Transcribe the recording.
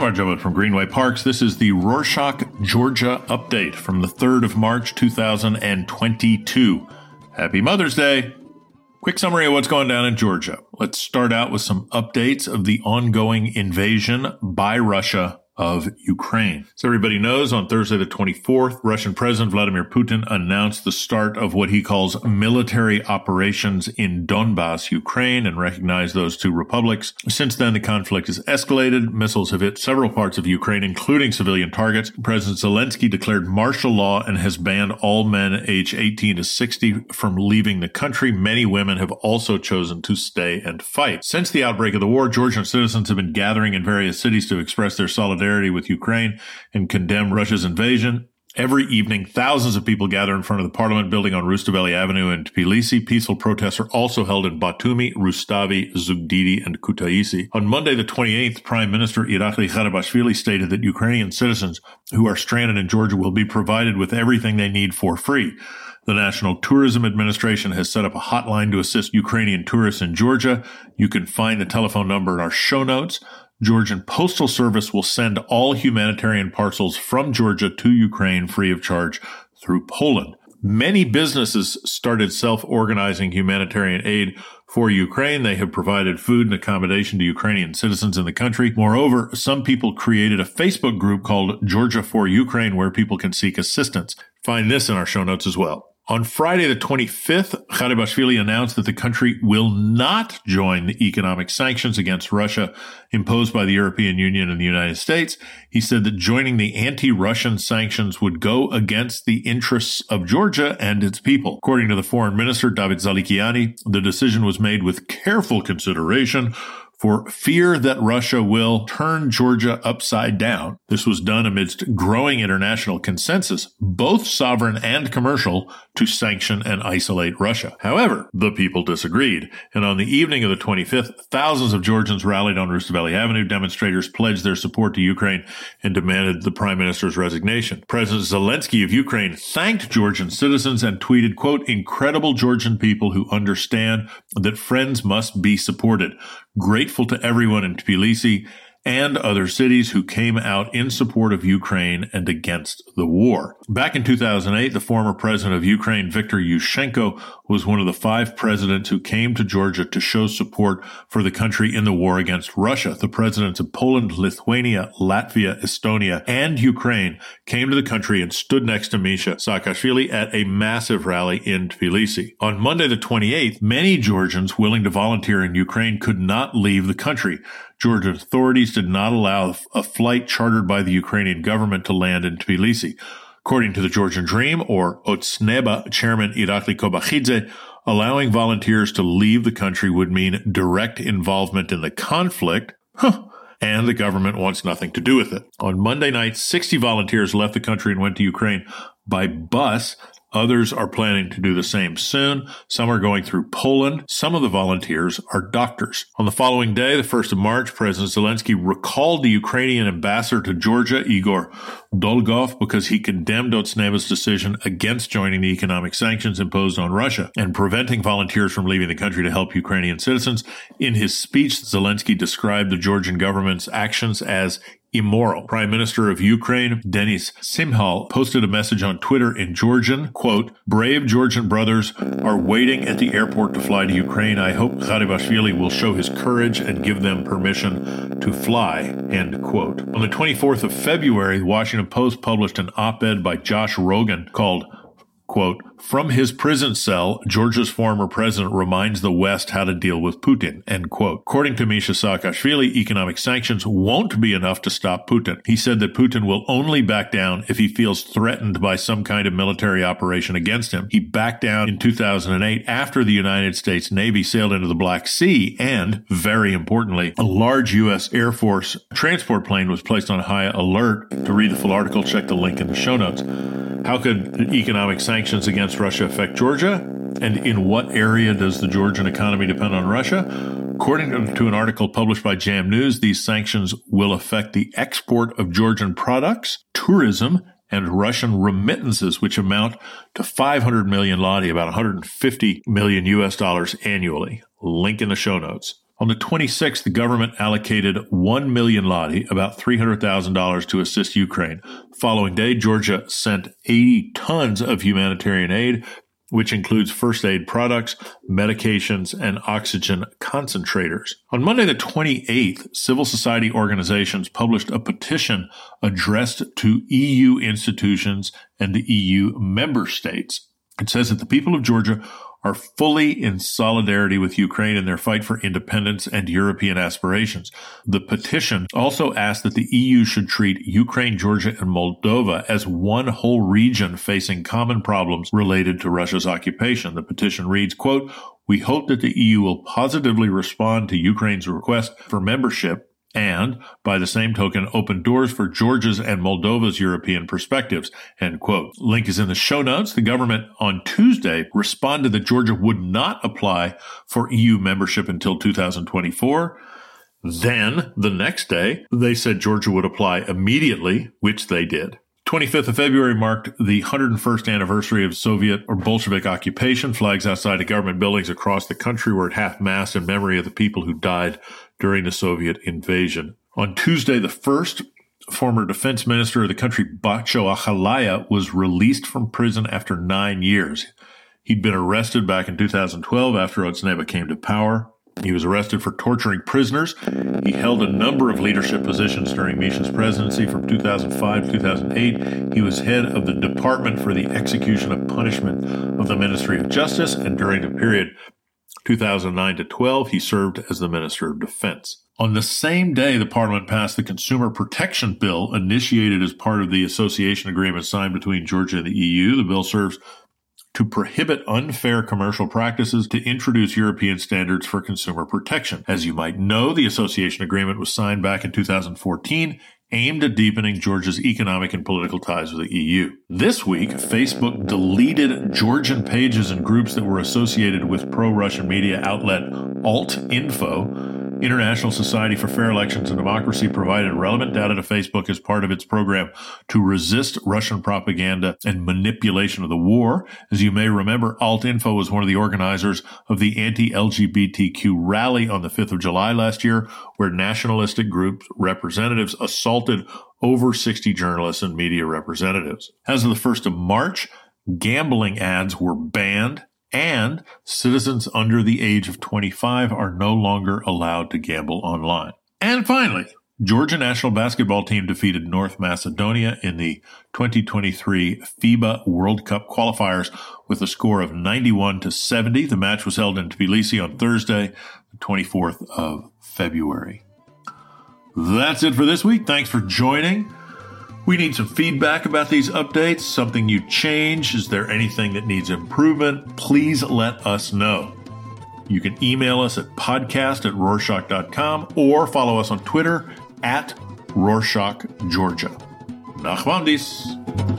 Barjovet from Greenway Parks. This is the Rorschach, Georgia update from the 3rd of March 2022. Happy Mother's Day! Quick summary of what's going down in Georgia. Let's start out with some updates of the ongoing invasion by Russia of Ukraine. As everybody knows, on Thursday the 24th, Russian President Vladimir Putin announced the start of what he calls military operations in Donbass, Ukraine, and recognized those two republics. Since then, the conflict has escalated. Missiles have hit several parts of Ukraine, including civilian targets. President Zelensky declared martial law and has banned all men aged 18 to 60 from leaving the country. Many women have also chosen to stay and fight. Since the outbreak of the war, Georgian citizens have been gathering in various cities to express their solidarity solidarity with Ukraine and condemn Russia's invasion. Every evening, thousands of people gather in front of the Parliament building on Rustaveli Avenue in Tbilisi. Peaceful protests are also held in Batumi, Rustavi, Zugdidi, and Kutaisi. On Monday, the 28th, Prime Minister Irakli Garibashvili stated that Ukrainian citizens who are stranded in Georgia will be provided with everything they need for free. The National Tourism Administration has set up a hotline to assist Ukrainian tourists in Georgia. You can find the telephone number in our show notes. Georgian Postal Service will send all humanitarian parcels from Georgia to Ukraine free of charge through Poland. Many businesses started self-organizing humanitarian aid for Ukraine. They have provided food and accommodation to Ukrainian citizens in the country. Moreover, some people created a Facebook group called Georgia for Ukraine where people can seek assistance. Find this in our show notes as well. On Friday, the 25th, Garibashvili announced that the country will not join the economic sanctions against Russia imposed by the European Union and the United States. He said that joining the anti-Russian sanctions would go against the interests of Georgia and its people. According to the foreign minister, David Zalkaliani, the decision was made with careful consideration for fear that Russia will turn Georgia upside down. This was done amidst growing international consensus, both sovereign and commercial, to sanction and isolate Russia. However, the people disagreed, and on the evening of the 25th, thousands of Georgians rallied on Rustaveli Avenue. Demonstrators pledged their support to Ukraine and demanded the prime minister's resignation. President Zelensky of Ukraine thanked Georgian citizens and tweeted, quote, incredible Georgian people who understand that friends must be supported grateful to everyone in Tbilisi and other cities who came out in support of Ukraine and against the war. Back in 2008, the former president of Ukraine, Viktor Yushchenko, was one of the five presidents who came to Georgia to show support for the country in the war against Russia. The presidents of Poland, Lithuania, Latvia, Estonia, and Ukraine came to the country and stood next to Misha Saakashvili at a massive rally in Tbilisi. On Monday the 28th, many Georgians willing to volunteer in Ukraine could not leave the country. Georgian authorities did not allow a flight chartered by the Ukrainian government to land in Tbilisi. According to the Georgian Dream, or Otsneba chairman Irakli Kobakhidze, allowing volunteers to leave the country would mean direct involvement in the conflict. Huh and the government wants nothing to do with it. On Monday night, 60 volunteers left the country and went to Ukraine by bus Others are planning to do the same soon. Some are going through Poland. Some of the volunteers are doctors. On the following day, the 1st of March, President Zelensky recalled the Ukrainian ambassador to Georgia, Igor Dolgov, because he condemned Otsneba's decision against joining the economic sanctions imposed on Russia and preventing volunteers from leaving the country to help Ukrainian citizens. In his speech, Zelensky described the Georgian government's actions as immoral. Prime Minister of Ukraine, Denis Shmyhal, posted a message on Twitter in Georgian, quote, brave Georgian brothers are waiting at the airport to fly to Ukraine. I hope Garibashvili will show his courage and give them permission to fly, end quote. On the 24th of February, the Washington Post published an op-ed by Josh Rogin called Quote, from his prison cell, Georgia's former president reminds the West how to deal with Putin, end quote. According to Misha Saakashvili, economic sanctions won't be enough to stop Putin. He said that Putin will only back down if he feels threatened by some kind of military operation against him. He backed down in 2008 after the United States Navy sailed into the Black Sea and, very importantly, a large U.S. Air Force transport plane was placed on high alert. To read the full article, check the link in the show notes. How could economic sanctions against Russia affect Georgia? And in what area does the Georgian economy depend on Russia? According to an article published by Jam News, these sanctions will affect the export of Georgian products, tourism, and Russian remittances, which amount to 500 million lari, about 150 million US dollars annually. Link in the show notes. On the 26th, the government allocated 1 million lari, about $300,000 to assist Ukraine. The following day, Georgia sent 80 tons of humanitarian aid, which includes first aid products, medications, and oxygen concentrators. On Monday, the 28th, civil society organizations published a petition addressed to EU institutions and the EU member states. It says that the people of Georgia are fully in solidarity with Ukraine in their fight for independence and European aspirations. The petition also asks that the EU should treat Ukraine, Georgia, and Moldova as one whole region facing common problems related to Russia's occupation. The petition reads, quote, we hope that the EU will positively respond to Ukraine's request for membership and, by the same token, open doors for Georgia's and Moldova's European perspectives. End quote. Link is in the show notes. The government on Tuesday responded that Georgia would not apply for EU membership until 2024. Then, the next day, they said Georgia would apply immediately, which they did. 25th of February marked the 101st anniversary of Soviet or Bolshevik occupation. Flags outside of government buildings across the country were at half mast in memory of the people who died during the Soviet invasion. On Tuesday, the first former defense minister of the country, Bacho Akhalaya, was released from prison after nine years. He'd been arrested back in 2012 after Otsneba came to power. He was arrested for torturing prisoners. He held a number of leadership positions during Misha's presidency from 2005 to 2008. He was head of the Department for the Execution of Punishment of the Ministry of Justice, and during the period 2009 to 12, he served as the Minister of Defense. On the same day, the Parliament passed the Consumer Protection Bill, initiated as part of the association agreement signed between Georgia and the EU. The bill serves to prohibit unfair commercial practices to introduce European standards for consumer protection. As you might know, the association agreement was signed back in 2014 aimed at deepening Georgia's economic and political ties with the EU. This week, Facebook deleted Georgian pages and groups that were associated with pro-Russian media outlet Alt Info International Society for Fair Elections and Democracy provided relevant data to Facebook as part of its program to resist Russian propaganda and manipulation of the war. As you may remember, Alt Info was one of the organizers of the anti-LGBTQ rally on the 5th of July last year, where nationalistic groups representatives assaulted over 60 journalists and media representatives. As of the 1st of March, gambling ads were banned and citizens under the age of 25 are no longer allowed to gamble online. And finally, Georgia national basketball team defeated North Macedonia in the 2023 FIBA World Cup qualifiers with a score of 91 to 70. The match was held in Tbilisi on Thursday, the 24th of February. That's it for this week. Thanks for joining. We need some feedback about these updates, something you change. Is there anything that needs improvement? Please let us know. You can email us at podcast at Rorschach.com or follow us on Twitter at Rorschach, Georgia. Nachmandis.